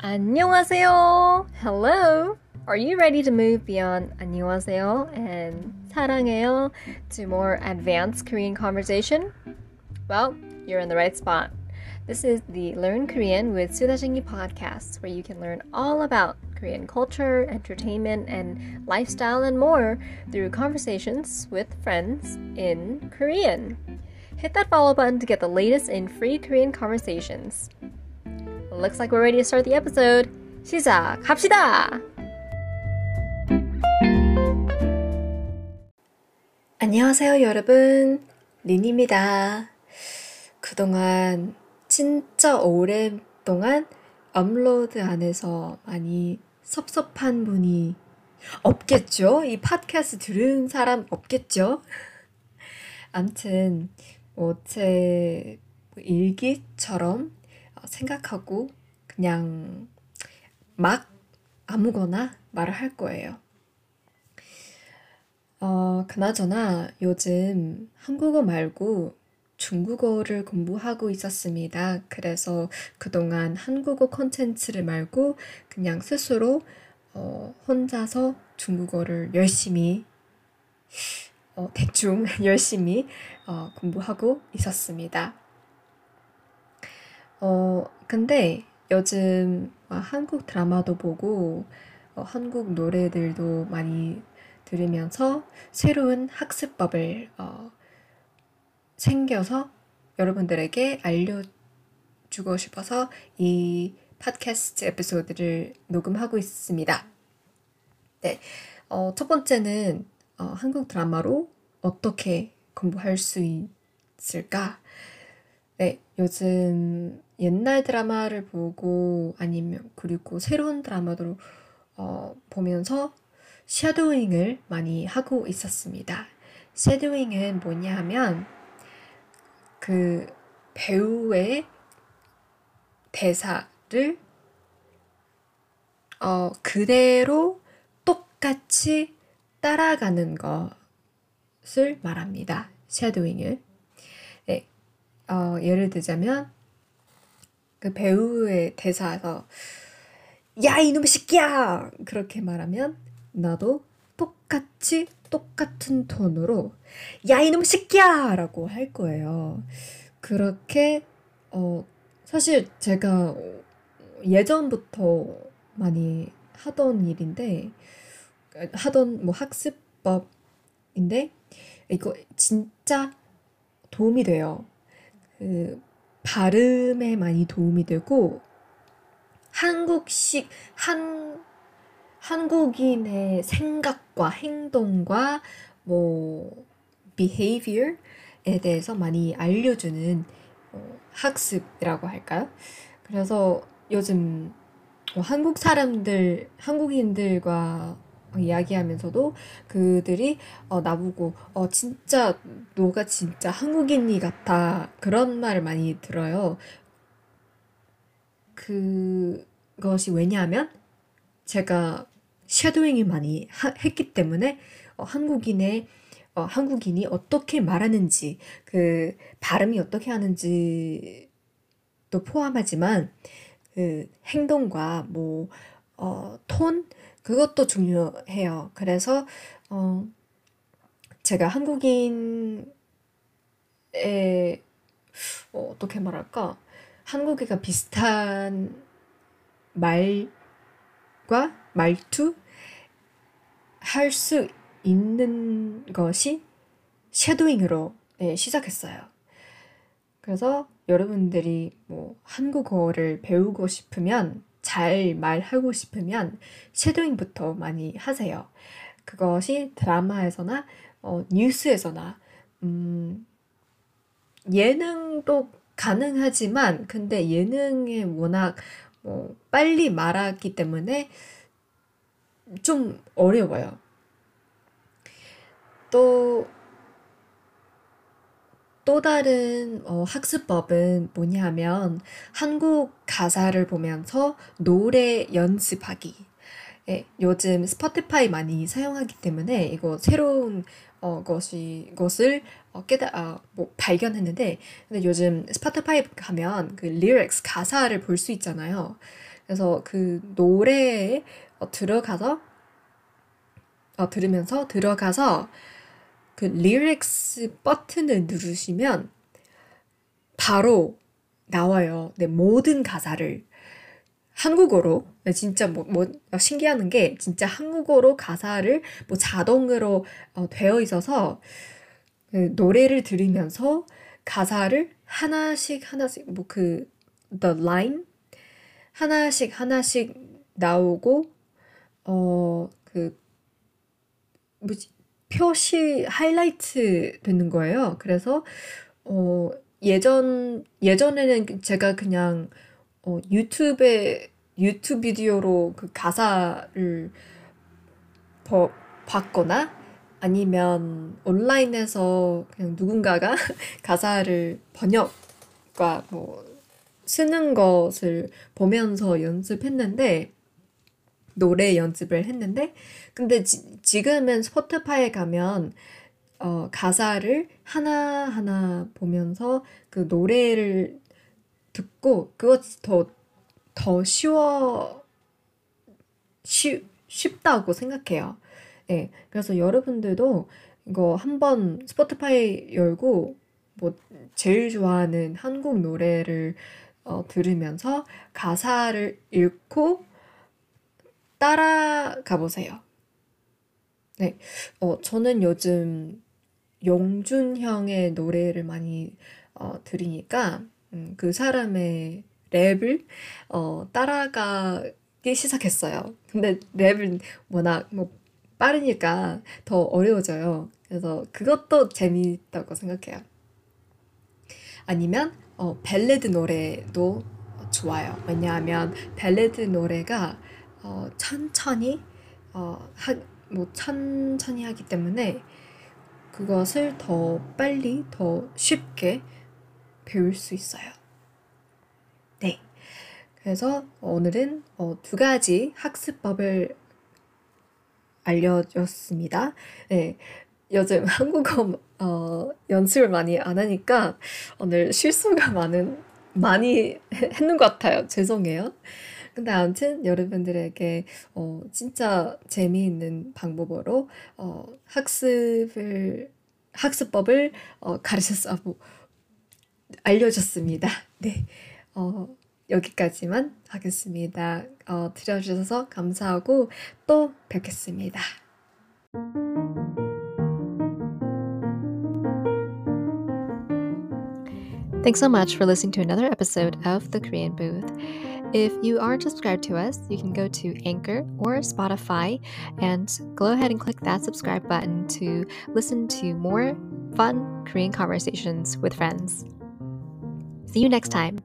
안녕하세요. Hello. Are you ready to move beyond 안녕하세요 and 사랑해요 to more advanced Korean conversation? Well, you're in the right spot. This is the Learn Korean with Sudajingi podcast, where you can learn all about Korean culture, entertainment, and lifestyle and more through conversations with friends in Korean. Hit that follow button to get the latest in free Korean conversations. Looks like we're ready to start the episode. 시작합시다! 안녕하세요, 여러분. 린입니다. 그동안 진짜 오랫동안 업로드 안에서 많이 섭섭한 분이 없겠죠? 이 팟캐스트 들은 사람 없겠죠? 암튼, 뭐, 제 일기처럼 생각하고 그냥 막 아무거나 말을 할 거예요. 어, 그나저나 요즘 한국어 말고 중국어를 공부하고 있었습니다. 그래서 그동안 한국어 콘텐츠를 말고 그냥 스스로 어, 혼자서 중국어를 열심히 어, 대충 열심히 어, 공부하고 있었습니다. 어, 근데 요즘 한국 드라마도 보고 어, 한국 노래들도 많이 들으면서 새로운 학습법을 어, 생겨서 여러분들에게 알려주고 싶어서 이 팟캐스트 에피소드를 녹음하고 있습니다. 네, 어, 첫 번째는 어, 한국 드라마로 어떻게 공부할 수 있을까? 네, 요즘 옛날 드라마를 보고 아니면 그리고 새로운 드라마도 어, 보면서 샤도잉을 많이 하고 있었습니다. 샤도잉은 뭐냐 하면 그 배우의 대사를 어, 그대로 똑같이 따라가는 것을 말합니다. 샤도잉을. 네, 어, 예를 들자면 그 배우의 대사에서 야 이놈의 새끼야 그렇게 말하면 나도 똑같이 똑같은 톤으로 야 이놈의 새끼야 라고 할 거예요. 그렇게 어 사실 제가 예전부터 많이 하던 일인데 하던 뭐 학습법인데 이거 진짜 도움이 돼요. 그 발음에 많이 도움이 되고 한국식 한 한국인의 생각과 행동과 뭐 behavior에 대해서 많이 알려주는 어, 학습이라고 할까요? 그래서 요즘 뭐 한국 사람들, 한국인들과 이야기하면서도 그들이 어, 나보고 어, 진짜 너가 진짜 한국인이 같아 그런 말을 많이 들어요. 그것이 왜냐하면 제가 샤도잉이 많이 하, 했기 때문에 어, 한국인의 어, 한국인이 어떻게 말하는지 그 발음이 어떻게 하는지도 포함하지만 그 행동과 뭐 어, 톤 그것도 중요해요. 그래서 어, 제가 한국인의 어, 어떻게 말할까? 한국어가 비슷한 말과 말투 할 수 있는 것이 쉐도잉으로 네, 시작했어요. 그래서 여러분들이 뭐 한국어를 배우고 싶으면 잘 말하고 싶으면 쉐도잉부터 많이 하세요. 그것이 드라마에서나 어, 뉴스에서나 음, 예능도 가능하지만 근데 예능에 워낙 뭐 빨리 말하기 때문에 좀 어려워요. 또, 또 다른 어, 학습법은 뭐냐면 한국 가사를 보면서 노래 연습하기. 예, 요즘 스포티파이 많이 사용하기 때문에 이거 새로운 어, 것이 것을 어, 깨달 아, 뭐 발견했는데 근데 요즘 스포티파이 가면 그 lyrics 가사를 볼 수 있잖아요. 그래서 그 노래에 어, 들어가서 어, 들으면서 들어가서 그 lyrics 버튼을 누르시면 바로 나와요. 네, 모든 가사를. 한국어로. 네, 진짜 뭐, 뭐 신기한 게 진짜 한국어로 가사를 뭐 자동으로 어, 되어 있어서 그 노래를 들으면서 가사를 하나씩 하나씩 뭐 그 the line 하나씩 하나씩 나오고 어 그 뭐지 표시 하이라이트 되는 거예요. 그래서 어 예전 예전에는 제가 그냥 어 유튜브에 유튜브 비디오로 그 가사를 버, 봤거나 아니면 온라인에서 그냥 누군가가 가사를 번역과 뭐 쓰는 것을 보면서 연습했는데 노래 연습을 했는데 근데 지, 지금은 스포티파이에 가면 어, 가사를 하나하나 보면서 그 노래를 듣고 그것 더, 더 쉬워, 쉬, 쉽다고 생각해요. 네, 그래서 여러분들도 이거 한번 스포티파이 열고 뭐 제일 좋아하는 한국 노래를 어, 들으면서 가사를 읽고 따라가 보세요. 네, 어, 저는 요즘 용준 형의 노래를 많이 어, 들으니까 음, 그 사람의 랩을 어, 따라가기 시작했어요. 근데 랩은 워낙 뭐 빠르니까 더 어려워져요. 그래서 그것도 재미있다고 생각해요. 아니면 어, 벨레드 노래도 좋아요. 왜냐하면 벨레드 노래가 어, 천천히 어, 하, 뭐 천천히 하기 때문에 그것을 더 빨리 더 쉽게 배울 수 있어요. 네. 그래서 오늘은 어, 두 가지 학습법을 알려줬습니다. 네. 요즘 한국어 어, 연습을 많이 안 하니까 오늘 실수가 많은 많이 했는 것 같아요. 죄송해요. 근데 아무튼 여러분들에게 어, 진짜 재미있는 방법으로 어, 학습을 학습법을 어, 가르쳤어 뭐, 알려줬습니다. 네, 어, 여기까지만 하겠습니다. 어, 들어주셔서 감사하고 또 뵙겠습니다. Thanks so much for listening to another episode of The Korean Booth. If you aren't subscribed to us, you can go to Anchor or Spotify and go ahead and click that subscribe button to listen to more fun Korean conversations with friends. See you next time.